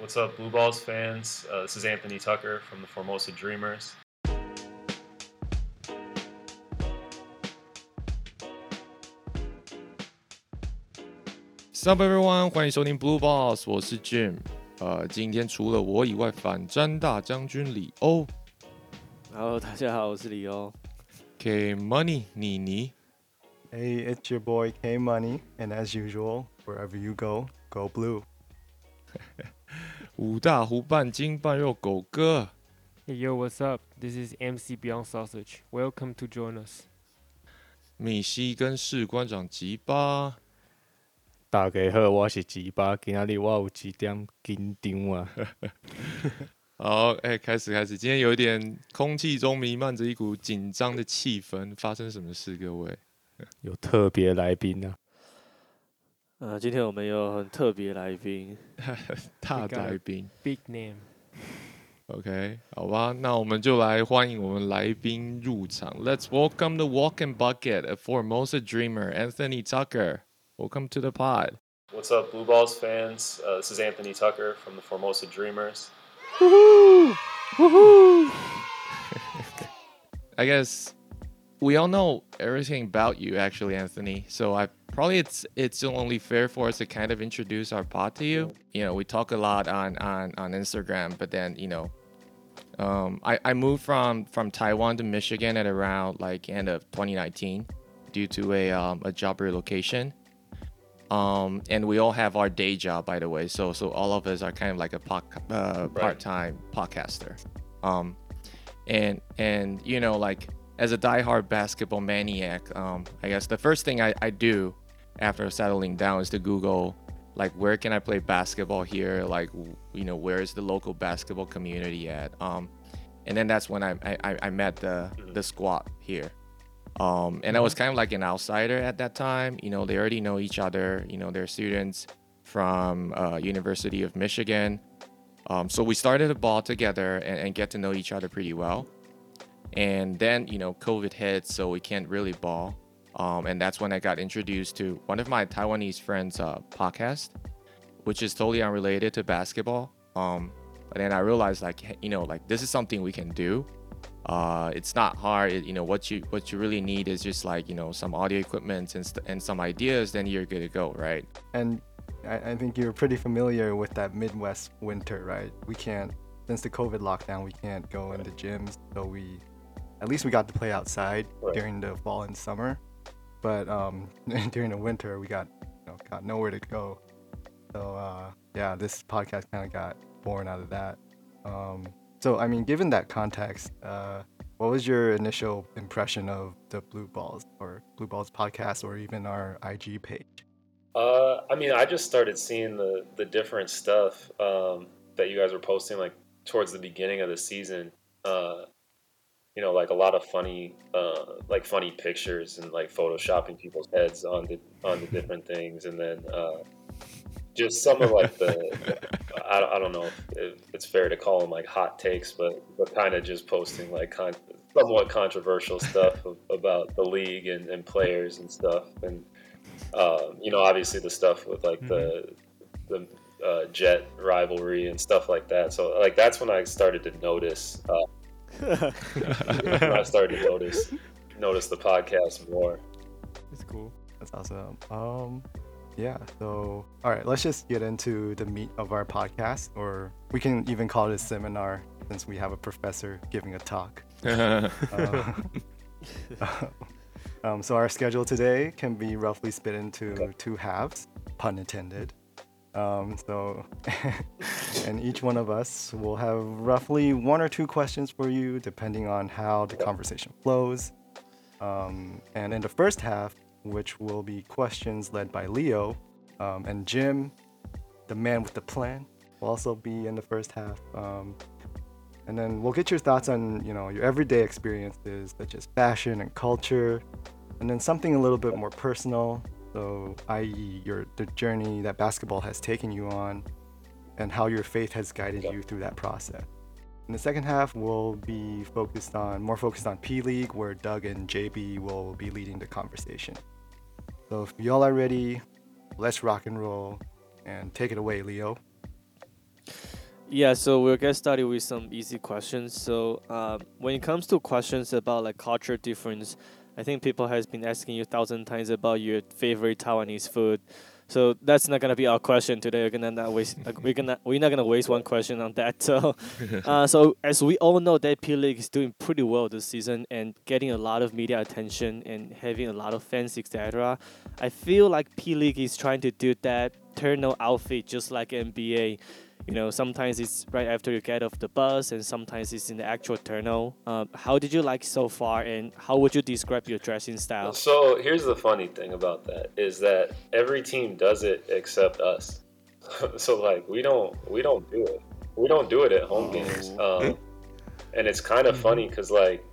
What's up, Blue Balls fans? Uh, this is Anthony Tucker from the Formosa Dreamers. Sup everyone，欢迎收听 Blue Balls，我是 Jim。呃，今天除了我以外，反战大将军李欧。Hello，大家好，我是李欧。K Money 妮妮。Hey, it's your boy K Money, and as usual, wherever you go, go blue. 五大湖半斤半肉狗哥。Hey yo, what's up? This is MC Beyond Sausage. Welcome to join us. 米西跟士官长吉巴。大家好，我是吉巴，今仔日我有一点紧张啊。好，哎、开始开始，今天有一点空气中弥漫着一股紧张的气氛，发生什么事？各位？有特别来宾啊。呃，今天我们有很特别来宾，大来宾。 Big name. OK，好吧，那我们就来欢迎我们来宾入场。Let's welcome the walking bucket, a Formosa dreamer, Anthony Tucker. Welcome to the pod. What's up, Blue Balls fans? Uh, this is Anthony Tucker from the Formosa Dreamers. I guess we all know everything about you, actually, Anthony. So I probably it's it's only fair for us to kind of introduce our pod to you. You know, we talk a lot on on on Instagram, but then you know, um, I I moved from from Taiwan to Michigan at around like end of 2019 due to a um, a job relocation. Um, and we all have our day job, by the way. So so all of us are kind of like a pod, uh, part-time podcaster. Um, and and you know like as a diehard basketball maniac um, i guess the first thing I, I do after settling down is to google like where can i play basketball here? Like you know where is the local basketball community at? Um, and then that's when i i, I met the the squad here. Um, and i was kind of like an outsider at that time. You know they already know each other. You know they're students from uh, university of michigan. Um, so we started a ball together and, and get to know each other pretty well. And then, you know, COVID hit, so we can't really ball. Um, and that's when I got introduced to one of my Taiwanese friends' uh, podcast, which is totally unrelated to basketball. Um, but then I realized, like, you know, like this is something we can do. Uh, it's not hard. It- you know, what you what you really need is just like you know some audio equipment and st- and some ideas. Then you're good to go, right? And I, I think you're pretty familiar with that Midwest winter, right? We can't, since the COVID lockdown, we can't go into gyms. So we, at least we got to play outside Right. during the fall and summer. But um, during the winter, we got, you know, got nowhere to go. So uh, yeah, this podcast kind of got born out of that. Um, so I mean, given that context, uh, what was your initial impression of the Blue Balls or Blue Balls podcast or even our IG page? Uh, I mean, I just started seeing the the different stuff um, that you guys were posting like towards the beginning of the season. Uh, you know, like a lot of funny, uh, like funny pictures and like photoshopping people's heads on the on the different things, and then uh, just some of like the I, I don't know if it's fair to call them like hot takes, but but kind of just posting like con- somewhat controversial stuff of, about the league and, and players and stuff, and um, you know, obviously the stuff with like the the uh, jet rivalry and stuff like that. So like that's when I started to notice. Uh, I started to notice notice the podcast more. It's cool. That's awesome. Um, yeah. So, all right, let's just get into the meat of our podcast, or we can even call it a seminar since we have a professor giving a talk. Uh, um, so our schedule today can be roughly split into two halves, pun intended. Um, so, and each one of us will have roughly one or two questions for you, depending on how the conversation flows. Um, and in the first half, which will be questions led by Leo um, and Jim, the man with the plan, will also be in the first half. Um, and then we'll get your thoughts on you know your everyday experiences such as fashion and culture, and then something a little bit more personal. So, i.e., your the journey that basketball has taken you on, and how your faith has guided you through that process. In the second half, we'll be focused on more focused on P League, where Doug and JB will be leading the conversation. So if y'all are ready, let's rock and roll, and take it away, Leo. Yeah, so we'll get started with some easy questions. So, um, when it comes to questions about like culture difference, I think people has been asking you a thousand times about your favorite Taiwanese food. So that's not gonna be our question today. We're gonna not waste. uh, we're gonna we're not gonna waste one question on that. So, uh, so as we all know, that P League is doing pretty well this season and getting a lot of media attention and having a lot of fans, etc. I feel like P League is trying to do that turnout outfit just like NBA. You know, sometimes it's right after you get off the bus, and sometimes it's in the actual turnout. Um, how did you like so far, and how would you describe your dressing style? So here's the funny thing about that is that every team does it except us. so like we don't we don't do it. We don't do it at home games. Um, and it's kind of funny because like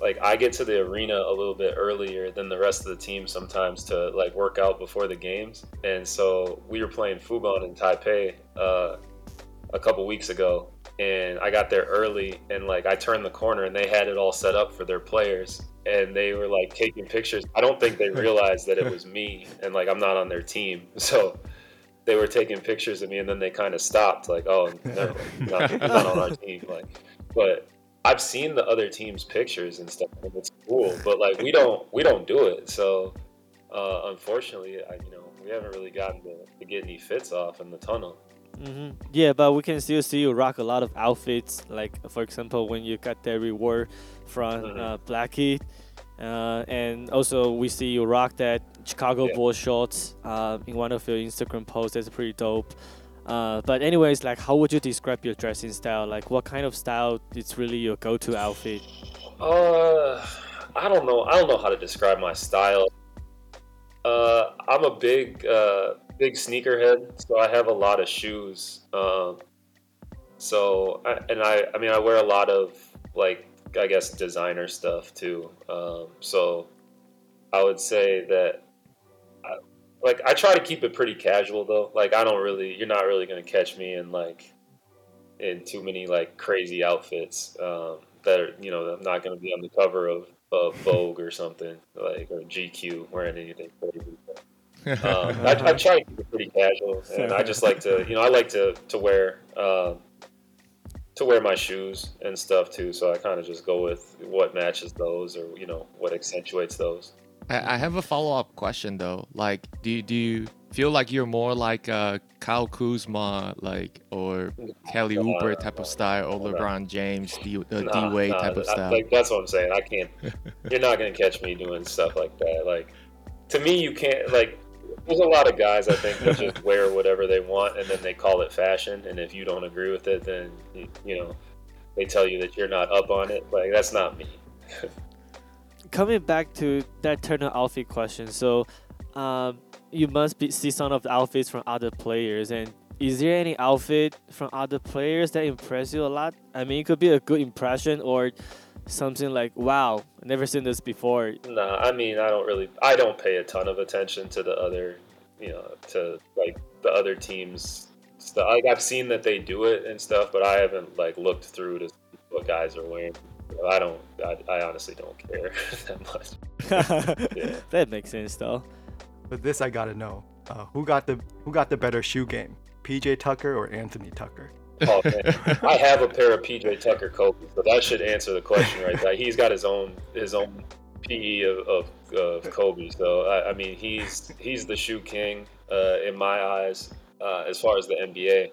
like I get to the arena a little bit earlier than the rest of the team sometimes to like work out before the games. And so we were playing Fubon in Taipei uh, a couple weeks ago, and I got there early, and like I turned the corner, and they had it all set up for their players, and they were like taking pictures. I don't think they realized that it was me, and like I'm not on their team, so they were taking pictures of me, and then they kind of stopped, like, oh, no, not, not on our team, like, but. I've seen the other team's pictures and stuff, and it's cool. But like we don't we don't do it. So uh, unfortunately, I, you know, we haven't really gotten to, to get any fits off in the tunnel. Hmm Yeah, but we can still see you rock a lot of outfits. Like for example, when you got that reward from Mhm. uh, Blackie, uh, and also we see you rock that Chicago Yeah. Bulls shorts uh, in one of your Instagram posts. That's pretty dope. Uh, but anyways, like, how would you describe your dressing style? Like, what kind of style is really your go-to outfit? Uh, I don't know. I don't know how to describe my style. Uh, I'm a big, uh, big sneakerhead, so I have a lot of shoes. Um, so, I, and I, I mean, I wear a lot of like, I guess, designer stuff too. Um, so, I would say that, I, like, I try to keep it pretty casual though. Like, I don't really, you're not really gonna catch me in like, in too many like crazy outfits. Um, that are, you know, I'm not to be on the cover of, of Vogue or something like or GQ wearing anything crazy. Um, I, I try to keep it pretty casual, and I just like to, you know, I like to to wear um, to wear my shoes and stuff too. So I kind of just go with what matches those, or you know, what accentuates those. I, I have a follow up question though. Like, do you, do you feel like you're more like a Kyle Kuzma, like, or Kelly Nah, Oubre type nah, of style, or nah. LeBron James, D, uh, Nah, D Wade nah, type of I- style? like that's what I'm saying. I can't. You're not gonna catch me doing stuff like that. Like to me, you can't. Like there's a lot of guys I think that just wear whatever they want and then they call it fashion. And if you don't agree with it, then you, know they tell you that you're not up on it. Like that's not me. Coming back to that turnout outfit question, so um, you must be, see some of the outfits from other players, and is there any outfit from other players that impress you a lot? I mean, it could be a good impression or something like, "Wow, never seen this before." Nah, I mean I don't really. I don't pay a ton of attention to the other, you know, to like the other teams stuff. Like I've seen that they do it and stuff, but I haven't like looked through to see what guys are wearing. I don't. I, I honestly don't care that much. Yeah. That makes sense, though. But this I gotta know. Uh, who got the who got the better shoe game? PJ Tucker or Anthony Tucker? Oh. I have a pair of PJ Tucker Kobe, so that should answer the question right there. He's got his own his own PE of, of, of Kobe, so I, I mean he's he's the shoe king uh, in my eyes. Uh, as far as the NBA,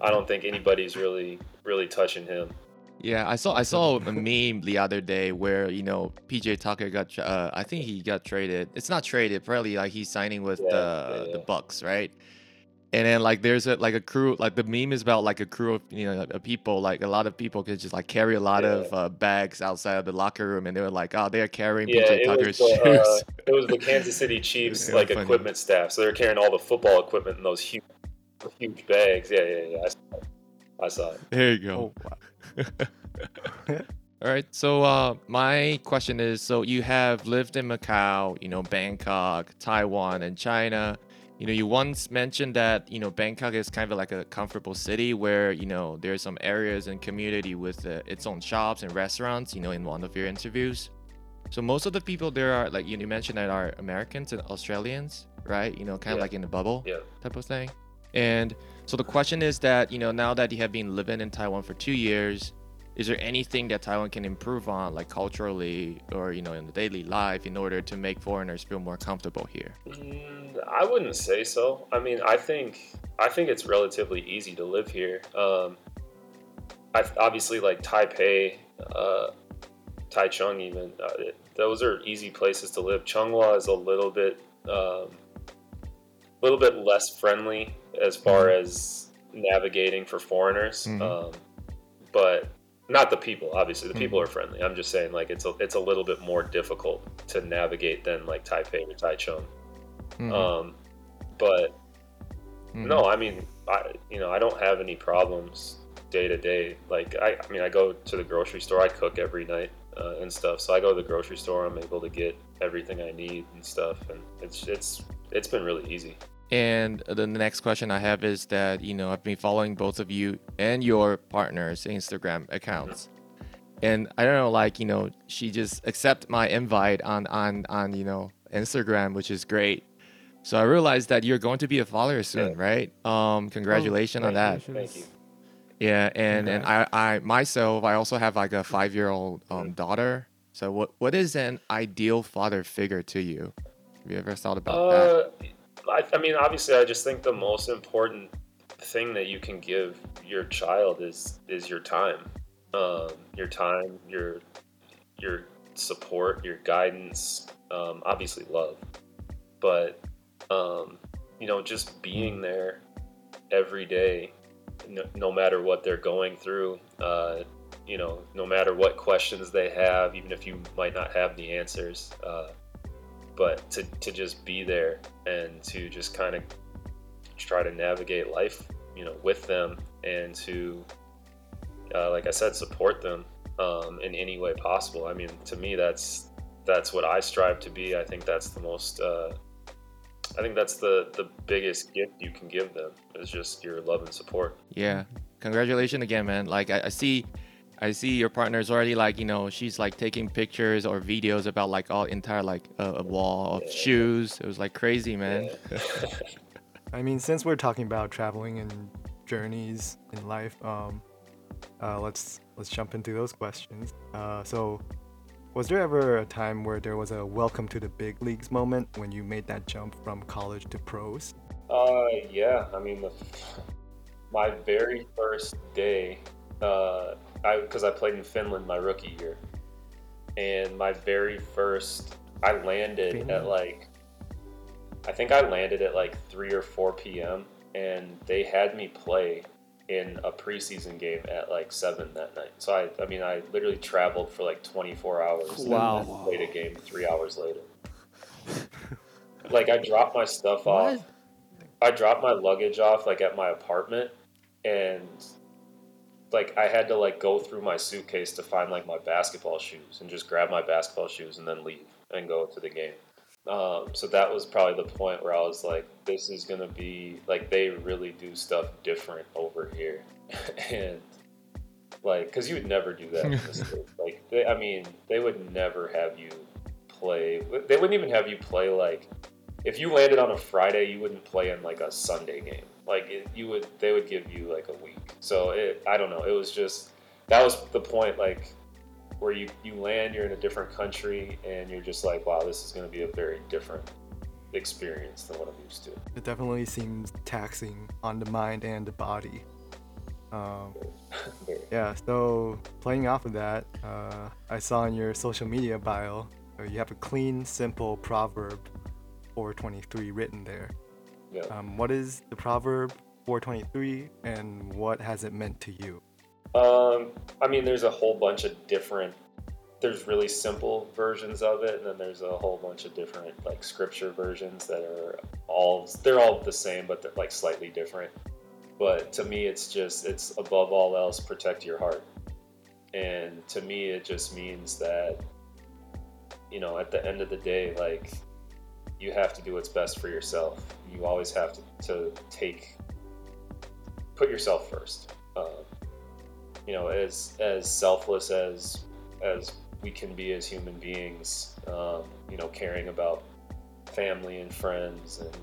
I don't think anybody's really really touching him. Yeah, I saw I saw a meme the other day where you know PJ Tucker got uh, I think he got traded. It's not traded, probably like he's signing with Yeah, the yeah, the. Bucks, right? And then like there's a like a crew like the meme is about like a crew of you know of people like a lot of people could just like carry a lot Yeah. of uh, bags outside of the locker room and they were like oh they're carrying Yeah, PJ it Tucker's was, the, uh, shoes. it was the Kansas City Chiefs Yeah, like funny. equipment staff, so they're carrying all the football equipment in those huge huge bags. Yeah, yeah, yeah. I saw it. I saw it. there you go. Oh, wow. All right. So uh, my question is: so you have lived in Macau, you know, Bangkok, Taiwan, and China. You know, you once mentioned that you know Bangkok is kind of like a comfortable city where you know there's some areas and community with uh, its own shops and restaurants. You know, in one of your interviews. So most of the people there are like you you mentioned that are Americans and Australians, right? You know, kind of like in the bubble Yeah. type of thing. And So the question is that you know now that you have been living in Taiwan for two years, is there anything that Taiwan can improve on, like culturally or you know in the daily life, in order to make foreigners feel more comfortable here? Mm, I wouldn't say so. I mean, I think I think it's relatively easy to live here. Um, I obviously like Taipei, uh, Taichung, even uh, it, those are easy places to live. Changhua is a little bit, um, little bit less friendly as far as navigating for foreigners. Mhm. Um, but not the people. Obviously, the people are friendly. I'm just saying, like it's a, it's a little bit more difficult to navigate than like Taipei or Taichung. Mhm, Um, but mhm. no, I mean, I you know I don't have any problems day to day. Like I, I mean, I go to the grocery store. I cook every night uh, and stuff. So I go to the grocery store. I'm able to get everything I need and stuff, and it's it's it's been really easy. And the next question I have is that you know I've been following both of you and your partner's Instagram accounts, and I don't know, like you know, she just accepted my invite on on on you know Instagram, which is great. So I realized that you're going to be a follower soon, Yeah. right? Um, congratulations on that. Thank you. Yeah, and and I I myself I also have like a five year old um daughter. So what what is an ideal father figure to you? Have you ever thought about that? I, I mean, obviously, I just think the most important thing that you can give your child is is your time, um, your time, your your support, your guidance, um, obviously love, but um, you know, just being there every day, no, no matter what they're going through. Uh, you know, no matter what questions they have, even if you might not have the answers. Uh, but to, to just be there and to just kind of try to navigate life you know with them and to uh, like i said support them um, in any way possible i mean to me that's that's what i strive to be i think that's the most uh, i think that's the the biggest gift you can give them is just your love and support Yeah. Congratulations again, man. Like I, I see I see your partner's already like, you know, she's like taking pictures or videos about like all entire like a, a wall of shoes. It was like crazy, man. I mean, since we're talking about traveling and journeys in life, um, uh, let's let's jump into those questions. Uh, so, was there ever a time where there was a welcome to the big leagues moment when you made that jump from college to pros? Uh, yeah. I mean, the, my very first day, uh, I because I played in Finland my rookie year, and my very first, I landed at like, I think I landed at like three or four p.m. and they had me play in a preseason game at like seven that night. So I, I mean, I literally traveled for like twenty four hours. and Wow. played a game three hours later. like I dropped my stuff off. I dropped my luggage off like at my apartment and like I had to like go through my suitcase to find like my basketball shoes and just grab my basketball shoes and then leave and go to the game. Um, so that was probably the point where I was like, this is gonna be like they really do stuff different over here, and like because you would never do that. in the States. like they, I mean, they would never have you play. They wouldn't even have you play like if you landed on a Friday, you wouldn't play in like a Sunday game. Like it, you would, they would give you like a week. So it, I don't know. It was just that was the point. Like where you you land, you're in a different country, and you're just like, wow, this is going to be a very different experience than what I'm used to. It definitely seems taxing on the mind and the body. Um, yeah, so playing off of that, uh, I saw in your social media bio uh, you have a clean, simple proverb 423 written there. Yeah. Um, what is the proverb 423 and what has it meant to you? Um, I mean, there's a whole bunch of different. There's really simple versions of it, and then there's a whole bunch of different like scripture versions that are all they're all the same, but they're like slightly different. But to me, it's just it's above all else, protect your heart. And to me, it just means that you know, at the end of the day, like you have to do what's best for yourself. You always have to, to take put yourself first. Um, you know, as as selfless as as we can be as human beings, um, you know, caring about family and friends and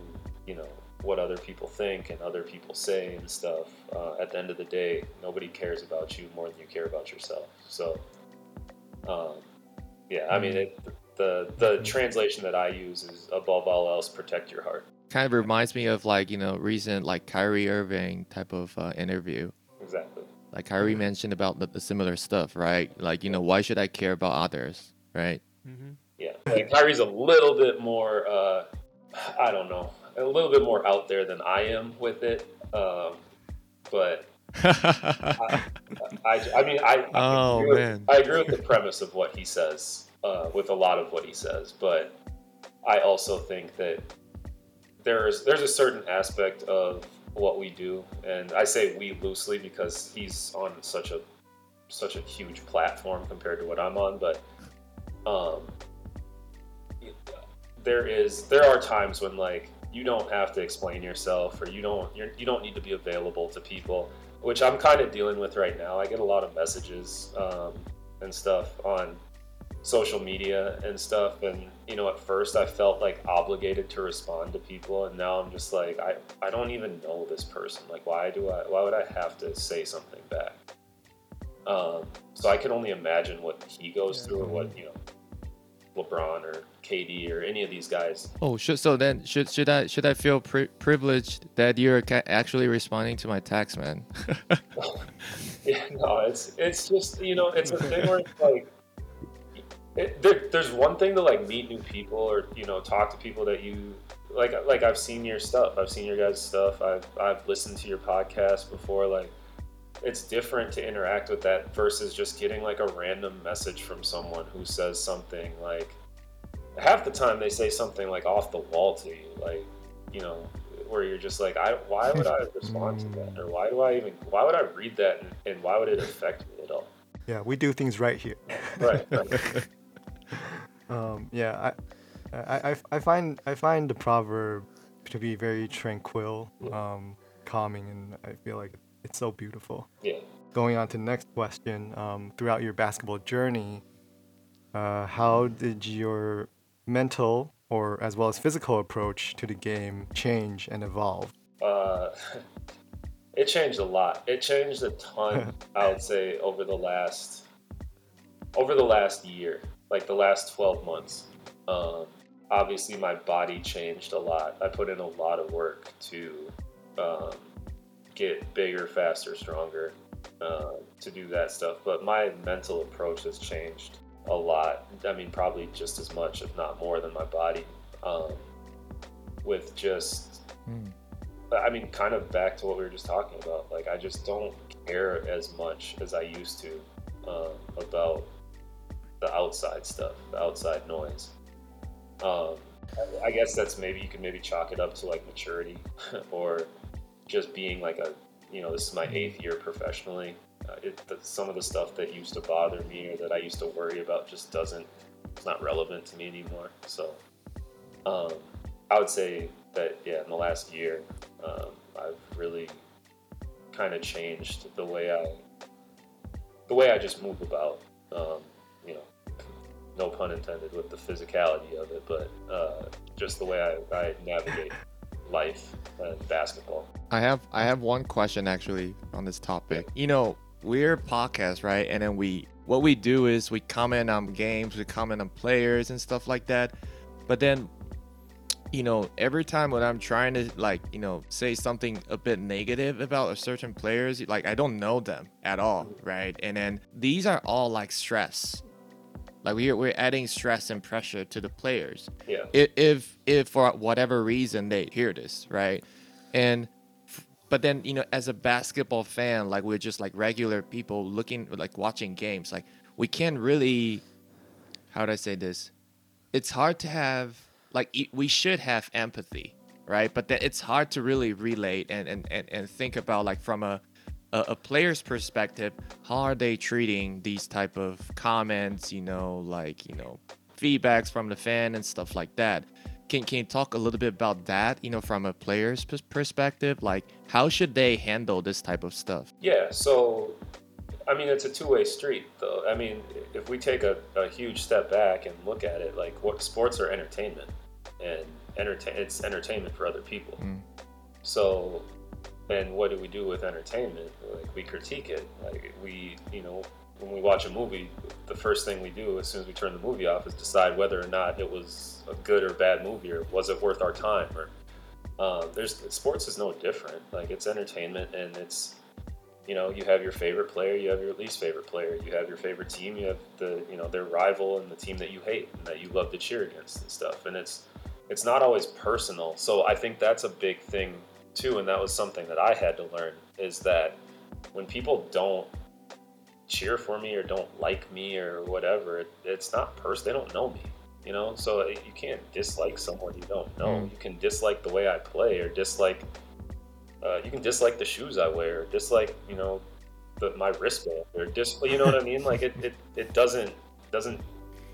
you know what other people think and other people say and stuff. Uh, at the end of the day, nobody cares about you more than you care about yourself. So, um, yeah, I mean, it, the the translation that I use is above all else, protect your heart. Kind of reminds me of like you know recent like Kyrie Irving type of uh, interview. Exactly. Like Kyrie mentioned about the, the similar stuff, right? Like you know why should I care about others, right? Mm-hmm. Yeah, like Kyrie's a little bit more. Uh, I don't know, a little bit more out there than I am with it. Um, but I, I, I mean, I, I, Oh, agree with, man. I agree with the premise of what he says, uh, with a lot of what he says. But I also think that there's there's a certain aspect of what we do, and I say we loosely because he's on such a such a huge platform compared to what I'm on, but um, there is there are times when like you don't have to explain yourself or you don't you're, you don't need to be available to people which i'm kind of dealing with right now. I get a lot of messages um, and stuff on social media and stuff and you know at first i felt like obligated to respond to people and now i'm just like i, I don't even know this person. Like why do i why would i have to say something back? Um, so i can only imagine what he goes through or what you know lebron or kd or any of these guys. Oh, should, so then should should I should I feel pri- privileged that you're ca- actually responding to my text, man? Yeah, no, it's it's just you know it's a thing where it's like it, there, there's one thing to like meet new people or you know talk to people that you like like I've seen your stuff. I've seen your guys' stuff. I've I've listened to your podcast before. Like it's different to interact with that versus just getting like a random message from someone who says something like half the time they say something like off the wall to you like you know where you're just like I why would I respond to that? Mm. Or why do I even why would I read that? And, and why would it affect me at all? Yeah, we do things right here. right, right. Um, yeah, I, I, I, I find I find the proverb to be very tranquil, um, calming, and I feel like it's so beautiful. yeah Going on to the next question, um, throughout your basketball journey, uh, how did your mental or as well as physical approach to the game change and evolve? uh, it changed a lot. It changed a ton. I would say over the last over the last year, like the last twelve months. Um, obviously, my body changed a lot. I put in a lot of work to um, get bigger, faster, stronger, uh, to do that stuff. But my mental approach has changed a lot. I mean, probably just as much, if not more, than my body. Um, with just I mean, kind of back to what we were just talking about. Like, I just don't care as much as I used to um, about the outside stuff, the outside noise. Um, I- guess that's maybe you can maybe chalk it up to like maturity or just being like a, you know, this is my eighth year professionally. Uh, it, the, some of the stuff that used to bother me or that I used to worry about just doesn't, it's not relevant to me anymore. So, um, I would say that yeah, in the last year, um, I've really kind of changed the way I, the way I just move about. Um, you know, no pun intended with the physicality of it, but uh, just the way I, I navigate life and basketball. I have I have one question actually on this topic. You know, we're podcast, right? And then we what we do is we comment on games, we comment on players and stuff like that. But then you know, every time when I'm trying to like, you know, say something a bit negative about a certain players, like I don't know them at all, right? And then these are all like stress. Like we're we're adding stress and pressure to the players. Yeah, if if if for whatever reason they hear this right? And f- but then you know as a basketball fan like we're just like regular people looking like watching games like we can't really how do i say this? It's hard to have like we should have empathy right? But then it's hard to really relate and and, and, and think about like from a a, a player's perspective how are they treating these type of comments you know like you know feedbacks from the fan and stuff like that can, can you talk a little bit about that you know from a player's pers- perspective like how should they handle this type of stuff yeah. So, I mean, it's a two-way street, though. I mean, if we take a, a huge step back and look at it, like what sports are entertainment, and entertain it's entertainment for other people. Mm. so, and what do we do with entertainment? Like we critique it. Like we, you know, when we watch a movie, the first thing we do as soon as we turn the movie off is decide whether or not it was a good or bad movie, or was it worth our time, or um, there's sports is no different. Like it's entertainment, and it's you know you have your favorite player, you have your least favorite player, you have your favorite team, you have the you know their rival and the team that you hate and that you love to cheer against and stuff. And it's it's not always personal. So I think that's a big thing too, and that was something that I had to learn is that when people don't cheer for me or don't like me or whatever, it, it's not personal. They don't know me you know so uh, you can't dislike someone you don't know mm. you can dislike the way i play or dislike uh, you can dislike the shoes i wear or dislike you know the, my wristband or dis you know what i mean like it, it, it doesn't doesn't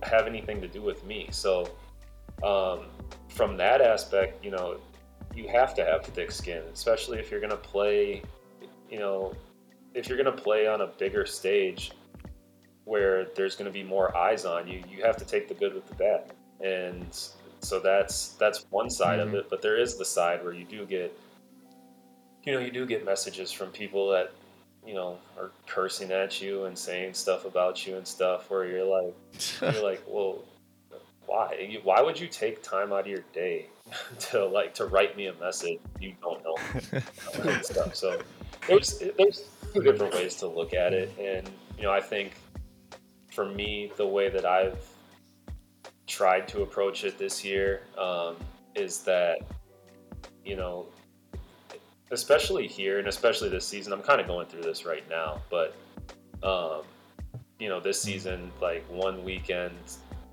have anything to do with me so um, from that aspect you know you have to have thick skin especially if you're going to play you know if you're going to play on a bigger stage where there's going to be more eyes on you, you have to take the good with the bad. And so that's that's one side mm-hmm. of it, but there is the side where you do get you know, you do get messages from people that you know are cursing at you and saying stuff about you and stuff where you're like you're like, "Well, why? Why would you take time out of your day to like to write me a message you don't know stuff?" So there's there's two different ways to look at it, and you know, I think for me, the way that I've tried to approach it this year um, is that, you know, especially here and especially this season, I'm kind of going through this right now, but, um, you know, this season, like one weekend,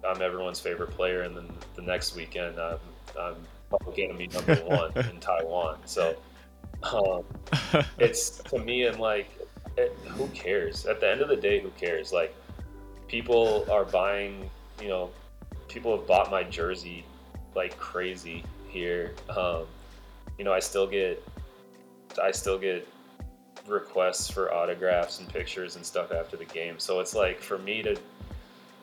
I'm everyone's favorite player, and then the next weekend, I'm, I'm public enemy number one in Taiwan. So, um, it's to me, I'm like, it, who cares? At the end of the day, who cares? Like, people are buying, you know, people have bought my jersey like crazy here. Um, you know, I still get, I still get requests for autographs and pictures and stuff after the game. So it's like for me to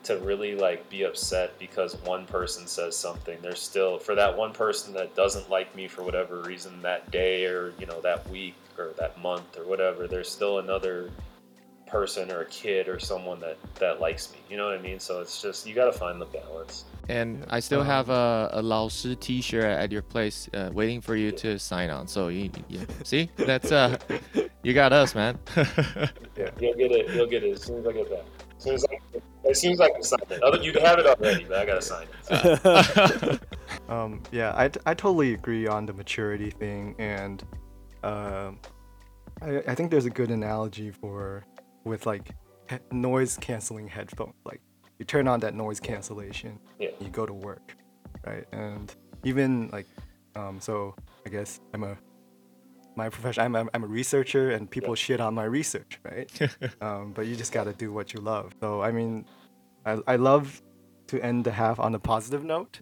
to really like be upset because one person says something there's still for that one person that doesn't like me for whatever reason that day or you know that week or that month or whatever there's still another person or a kid or someone that that likes me. You know what I mean? So it's just you got to find the balance. And I still have a, a Lao Shi T-shirt at your place, uh, waiting for you to sign on. So you, you see, that's uh, you got us, man. yeah, you'll get it. You'll get it as soon as I get back. As soon as I, as soon seems like can sign it. Other, you'd have it already, but I gotta sign it. um, yeah, I, I totally agree on the maturity thing, and uh, I, I think there's a good analogy for with like he- noise canceling headphones. Like you turn on that noise cancellation, yeah. you go to work, right? And even like, um, so I guess I'm a my profession. I'm, I'm, I'm a researcher, and people yeah. shit on my research, right? um, but you just gotta do what you love. So I mean, I I love to end the half on a positive note,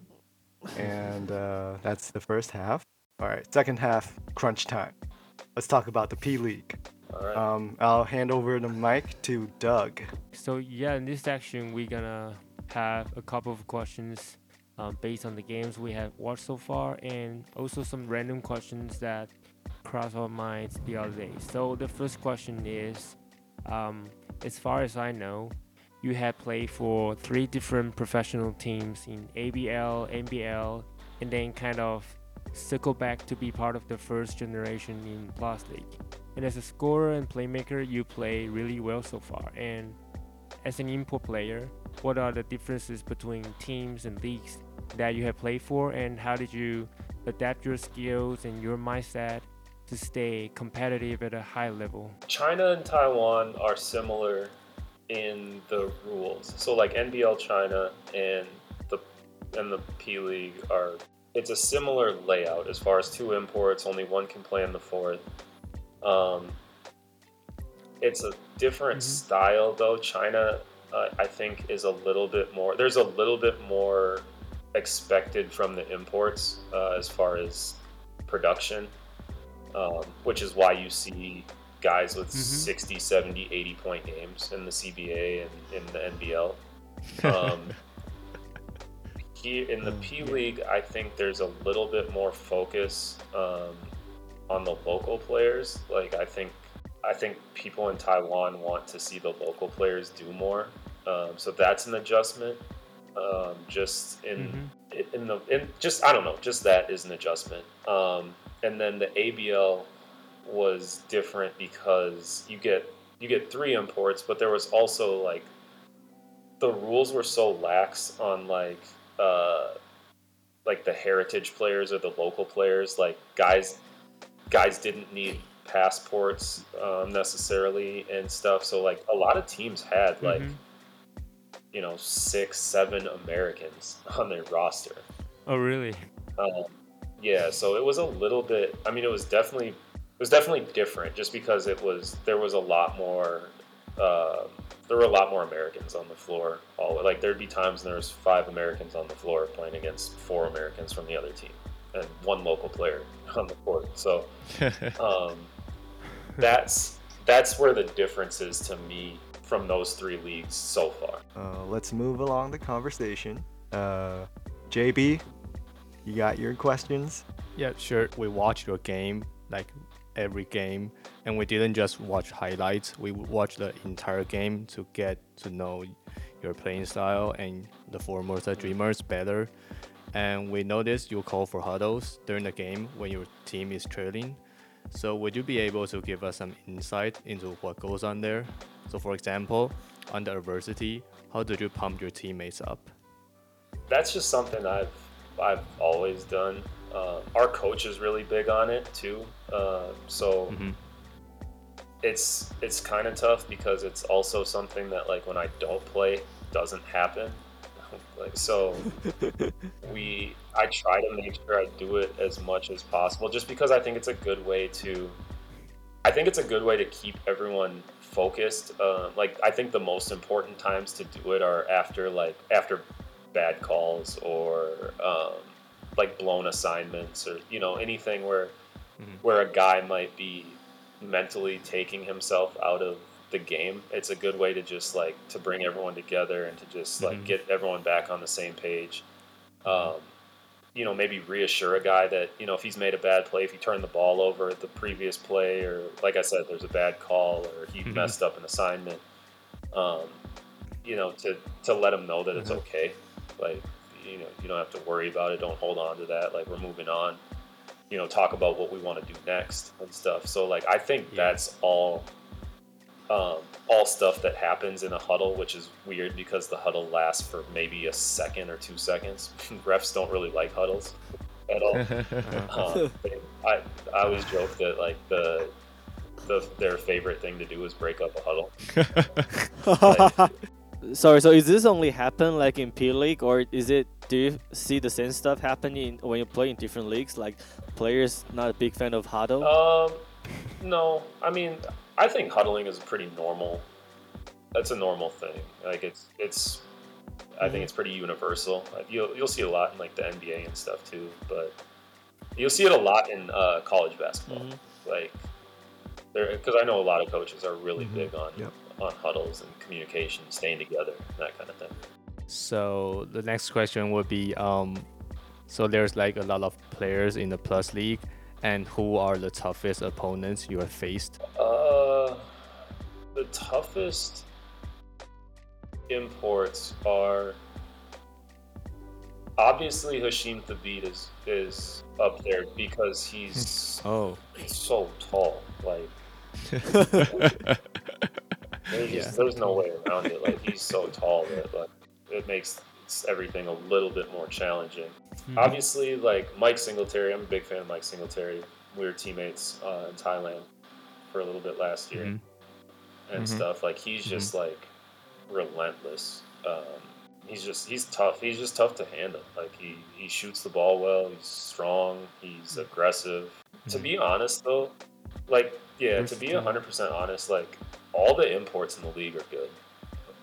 and uh, that's the first half. All right, second half, crunch time. Let's talk about the P League. Um, I'll hand over the mic to Doug. So yeah, in this section we're gonna have a couple of questions um, based on the games we have watched so far, and also some random questions that cross our minds the other day. So the first question is, um, as far as I know, you had played for three different professional teams in ABL, NBL, and then kind of circle back to be part of the first generation in Plus League. And as a scorer and playmaker, you play really well so far. And as an import player, what are the differences between teams and leagues that you have played for, and how did you adapt your skills and your mindset to stay competitive at a high level? China and Taiwan are similar in the rules. So like NBL China and the and the P League are it's a similar layout as far as two imports, only one can play in the fourth. Um, it's a different mm-hmm. style though. China, uh, I think, is a little bit more. There's a little bit more expected from the imports uh, as far as production, um, which is why you see guys with mm-hmm. 60, 70, 80 point games in the CBA and in the NBL. Um, in the oh, P League, I think there's a little bit more focus. Um, on the local players. Like I think I think people in Taiwan want to see the local players do more. Um, so that's an adjustment. Um, just in Mhm. in the in just I don't know, just that is an adjustment. Um, and then the ABL was different because you get you get three imports, but there was also like the rules were so lax on like uh, like the heritage players or the local players. Like guys guys didn't need passports um, necessarily and stuff. So like a lot of teams had like Mhm. you know six seven Americans on their roster. Oh, really? Um, yeah, so it was a little bit. I mean, it was definitely it was definitely different, just because it was there was a lot more. Uh, there were a lot more Americans on the floor. All like there'd be times when there was five Americans on the floor playing against four Americans from the other team, and one local player on the court. So um, that's that's where the difference is to me from those three leagues so far. Uh, let's move along the conversation. Uh, JB, you got your questions? Yeah, sure. We watched your game, like every game, and we didn't just watch highlights. We watched the entire game to get to know your playing style and the Formosa Dreamers better. And we noticed you call for huddles during the game when your team is trailing. So would you be able to give us some insight into what goes on there? So for example, under adversity, how did you pump your teammates up? that's just something I've I've always done. Uh, our coach is really big on it too. Uh, so Mhm. it's it's kind of tough because it's also something that like when I don't play doesn't happen. like so, we I try to make sure I do it as much as possible, just because I think it's a good way to. I think it's a good way to keep everyone focused. Uh, like I think the most important times to do it are after like after bad calls or um, like blown assignments or you know anything where Mhm. where a guy might be mentally taking himself out of the game it's a good way to just like to bring everyone together and to just like Mhm. get everyone back on the same page um, you know maybe reassure a guy that you know if he's made a bad play if he turned the ball over at the previous play or like i said there's a bad call or he Mhm. messed up an assignment um, you know to to let him know that it's Mhm. okay like you know you don't have to worry about it. Don't hold on to that. Like we're moving on. You know talk about what we want to do next and stuff. So like i think Yeah. that's all um, all stuff that happens in a huddle which is weird because the huddle lasts for maybe a second or two seconds. Refs don't really like huddles at all. Um, I, I always joke that like the, the their favorite thing to do is break up a huddle. Sorry, so is this only happen like in P League, or is it? Do you see the same stuff happening when you play in different leagues? Like players not a big fan of huddle. Um, no, I mean, I think huddling is a pretty normal. That's a normal thing. Like it's it's. I think it's pretty universal. You'll you'll see a lot in like the NBA and stuff too, but you'll see it a lot in uh, college basketball. Mhm. Like there, because I know a lot of coaches are really Mhm. big on Yep. on huddles and communication, staying together, that kind of thing. So the next question would be, um, so there's like a lot of players in the Plus League, and who are the toughest opponents you have faced? Uh, the toughest imports are obviously Hasheem Thabeet is is up there because he's Oh, so tall. Like there's, just, there's no way around it. Like he's so tall that like it makes everything a little bit more challenging. Mhm. Obviously, like Mike Singletary, I'm a big fan of Mike Singletary. We were teammates uh, in Thailand for a little bit last year Mhm. and Mhm. stuff. Like he's just like relentless. Um, he's just he's tough. He's just tough to handle. Like he he shoots the ball well. He's strong. He's aggressive. To Mhm. be honest though, like yeah, to be hundred percent honest, like all the imports in the league are good.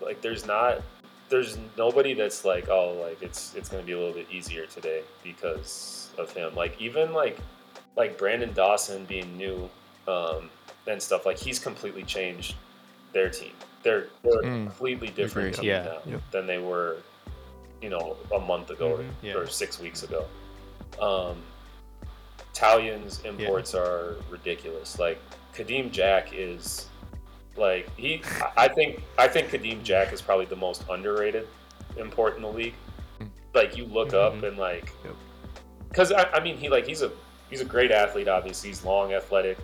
Like there's not there's nobody that's like oh like it's it's gonna be a little bit easier today because of him. Like even like like Brandon Dawson being new um, and stuff like he's completely changed their team. They're they're Mm, completely different agree. Yeah. now Yep. than they were, you know, a month ago Mhm. or, Yeah. or six weeks ago. Um, Italians imports are ridiculous. Like Kadeem Jack is like he I think I think Kadeem Jack is probably the most underrated import in the league. Like you look up Mhm. and like because I, I mean he like he's a he's a great athlete obviously he's long athletic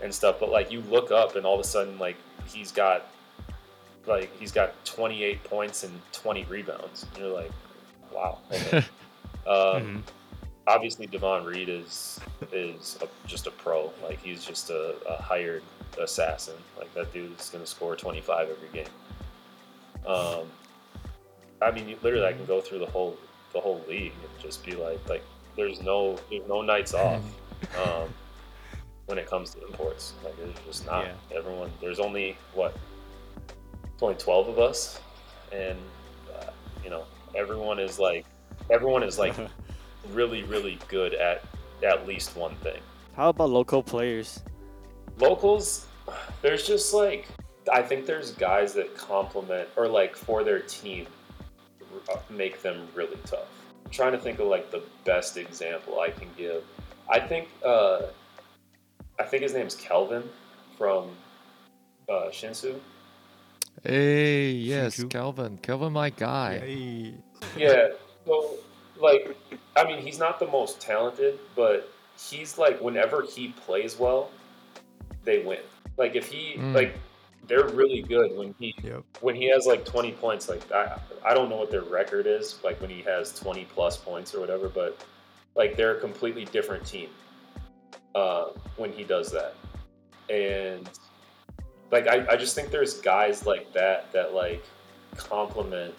and stuff but like you look up and all of a sudden like he's got like he's got 28 points and 20 rebounds and you're like wow okay. um, Mhm. Obviously Devon Reed is is a, just a pro like he's just a, a hired assassin like that dude's gonna score 25 every game um, I mean literally I can go through the whole the whole league and just be like like there's no there's no nights off um, when it comes to imports. Like there's just not Yeah. everyone. There's only what only twelve of us, and uh, you know everyone is like everyone is like really really good at at least one thing. How about local players? Locals, there's just like I think there's guys that complement or like for their team uh, make them really tough. I'm trying to think of like the best example I can give. I think uh, I think his name's Kelvin from uh, Shinsu. Hey, yes, Hsinchu. Kelvin. Kelvin, my guy. Hey. Yeah. So, like, I mean, he's not the most talented, but he's like, whenever he plays well, they win. Like, if he, Mm. like, they're really good when he, Yep. when he has like 20 points. Like, I, I don't know what their record is, like, when he has 20 plus points or whatever, but like, they're a completely different team uh, when he does that. And, like, I, I just think there's guys like that that, like, complement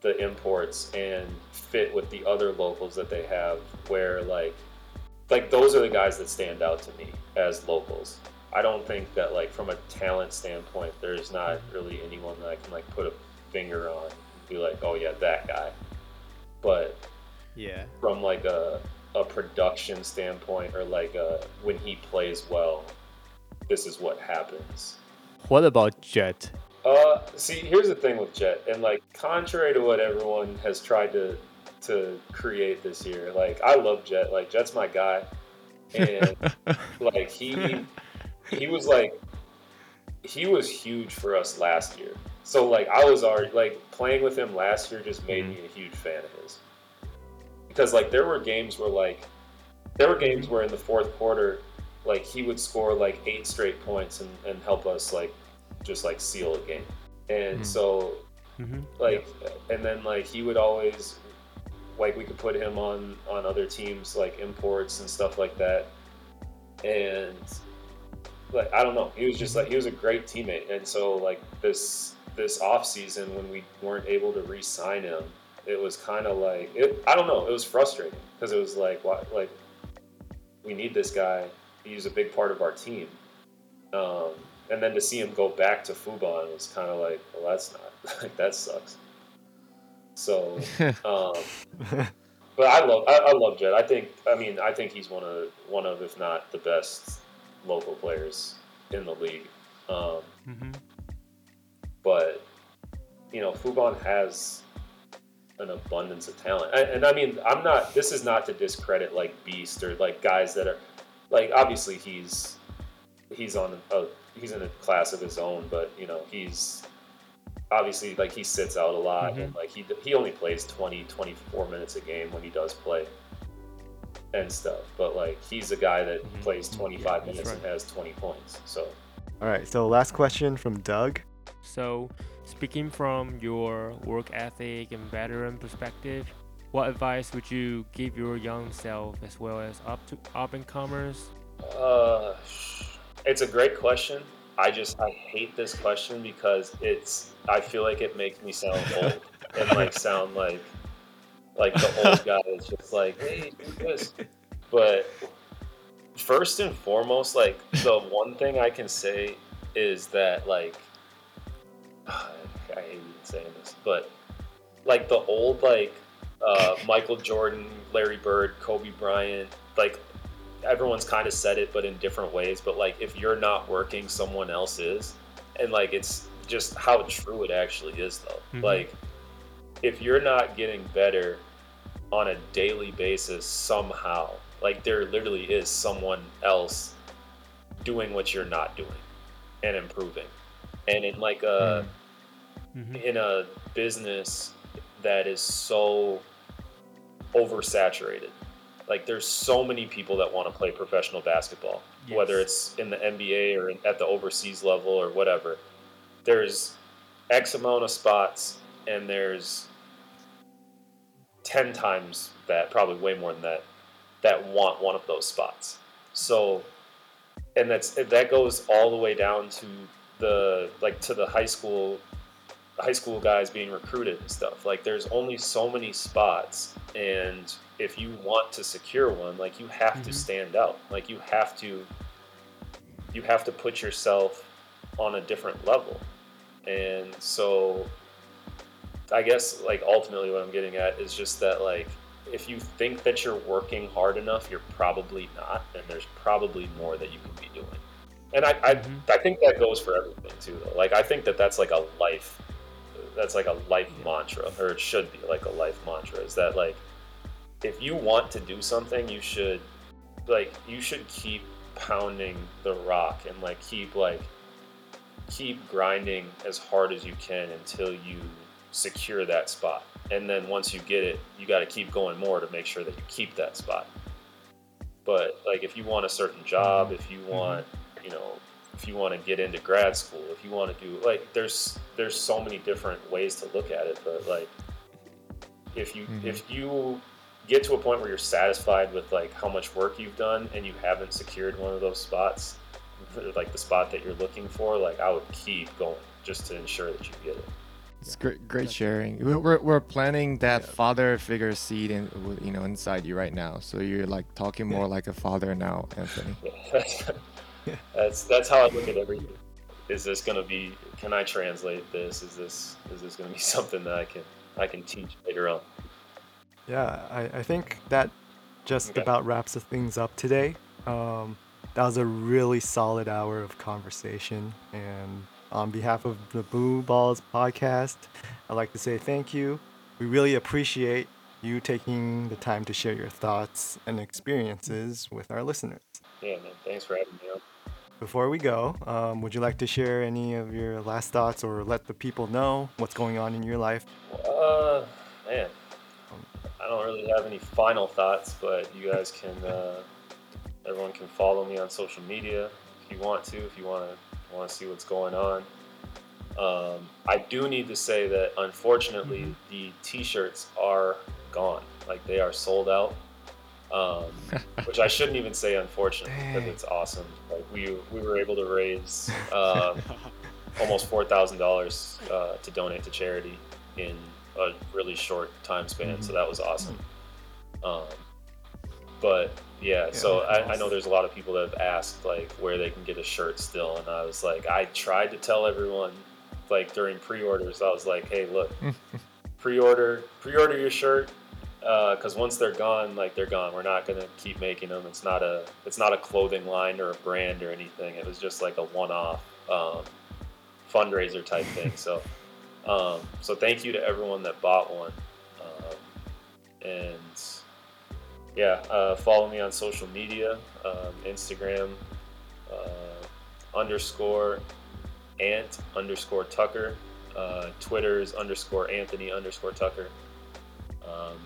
the imports and fit with the other locals that they have where like like those are the guys that stand out to me as locals i don't think that like from a talent standpoint there's not mm-hmm. really anyone that i can like put a finger on and be like oh yeah that guy but Yeah. from like a, a production standpoint or like a, when he plays well this is what happens What about Jet? Uh, see, here's the thing with Jet, and like, contrary to what everyone has tried to to create this year, like, I love Jet. Like, Jet's my guy, and like he he was like he was huge for us last year. So like, I was already like playing with him last year just made me a huge fan of his because like there were games where like there were games where in the fourth quarter like he would score like eight straight points and, and help us like just like seal a game. And Mhm. so Mm-hmm. like and then like he would always like we could put him on on other teams like imports and stuff like that. And like i don't know. He was just like he was a great teammate. And so like this this off season when we weren't able to re-sign him it was kind of like it i don't know. It was frustrating because it was like why like we need this guy. He's a big part of our team. Um, and then to see him go back to Fubon was kind of like, well, that's not like that sucks. So, um, but I love I, I love Jet. I think I mean I think he's one of one of if not the best local players in the league. Um, Mm-hmm. but you know Fubon has an abundance of talent, and, and I mean I'm not. This is not to discredit like Beast or like guys that are like obviously he's he's on a he's in a class of his own, but you know he's obviously like he sits out a lot and like he he only plays 20 24 minutes a game when he does play and stuff but like he's a guy that Mhm. plays 25 that's minutes and has 20 points so All right. So last question from Doug. So, speaking from your work ethic and veteran perspective, what advice would you give your young self as well as up to up and comers? Uh, it's a great question. I just I hate this question because it's I feel like it makes me sound old and like sound like like the old guy is just like hey do this. But first and foremost, like the one thing I can say is that like I hate even saying this, but like the old like uh, Michael Jordan, Larry Bird, Kobe Bryant, like everyone's kind of said it but in different ways but like if you're not working someone else is and like it's just how true it actually is though Mhm. like if you're not getting better on a daily basis somehow Like there literally is someone else doing what you're not doing and improving. And in like a hmm in a business that is so oversaturated. Like there's so many people that want to play professional basketball, whether it's in the NBA or in, at the overseas level or whatever. There's X amount of spots, and there's ten times that, probably way more than that, that want one of those spots. So, and that's that goes all the way down to the like to the high school high school guys being recruited and stuff. Like there's only so many spots and if you want to secure one, like you have to Mhm. stand out. Like you have to you have to put yourself on a different level. And so I guess like ultimately what I'm getting at is just that like if you think that you're working hard enough, you're probably not, and there's probably more that you can be doing. And I, I, Mhm. I think that goes for everything too. Though. Like I think that that's like a life, that's like a life mantra, or it should be like a life mantra. Is that like if you want to do something, you should like you should keep pounding the rock and like keep like keep grinding as hard as you can until you secure that spot. And then once you get it, you got to keep going more to make sure that you keep that spot. But like if you want a certain job, if you want, you know, if you want to get into grad school, if you want to do like there's there's so many different ways to look at it, but like if you Mhm. if you get to a point where you're satisfied with like how much work you've done and you haven't secured one of those spots like the spot that you're looking for like i would keep going just to ensure that you get it It's great, great sharing. We're, we're, we're planting that father figure seed in, you know, inside you right now. So you're like talking more like a father now, Anthony. That's, that's that's how I look at everything. Is this gonna be? Can I translate this? Is this is this gonna be something that I can I can teach later on? Yeah, I, I think that just Okay. about wraps the things up today. Um, that was a really solid hour of conversation. And on behalf of the Boo Balls podcast, I'd like to say thank you. We really appreciate you taking the time to share your thoughts and experiences with our listeners. Yeah, man. Thanks for having me on. Before we go, um, would you like to share any of your last thoughts or let the people know what's going on in your life? Uh, man, I don't really have any final thoughts, but you guys can. Uh, everyone can follow me on social media if you want to. If you want to want to see what's going on. Um, I do need to say that unfortunately the T-shirts are gone. Like they are sold out. Um, which I shouldn't even say unfortunately because it's awesome. Like we we were able to raise um, almost four thousand dollars uh, to donate to charity in a really short time span. So that was awesome. Um, but yeah, so that's I, I know there's a lot of people that have asked like where they can get a shirt still, and I was like, I tried to tell everyone like during pre-orders, I was like, hey, look, pre-order pre-order your shirt because once they're gone, like they're gone. We're not gonna keep making them. It's not a it's not a clothing line or a brand or anything. It was just like a one-off um, fundraiser type thing. So um, so thank you to everyone that bought one. Um, and yeah, uh, follow me on social media, um, Instagram uh, underscore ant underscore Tucker. Uh, Twitter's underscore Anthony underscore Tucker. Um,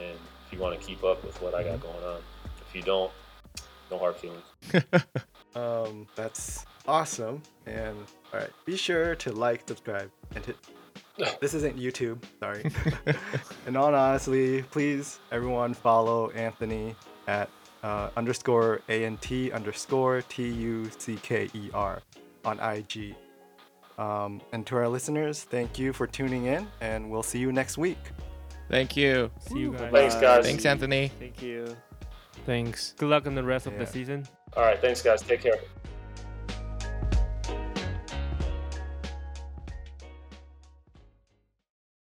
and if you want to keep up with what I got going on, if you don't, no hard feelings. Um, that's awesome. And all right, be sure to like, subscribe, and hit. This isn't YouTube, sorry. and on honestly, please everyone follow Anthony at uh, underscore a n t underscore t u c k e r on IG. Um, and to our listeners, thank you for tuning in, and we'll see you next week. Thank you. See you guys. Thanks, guys. Thanks, Anthony. Thank you. Thanks. Good luck in the rest of the season. All right, thanks, guys. Take care.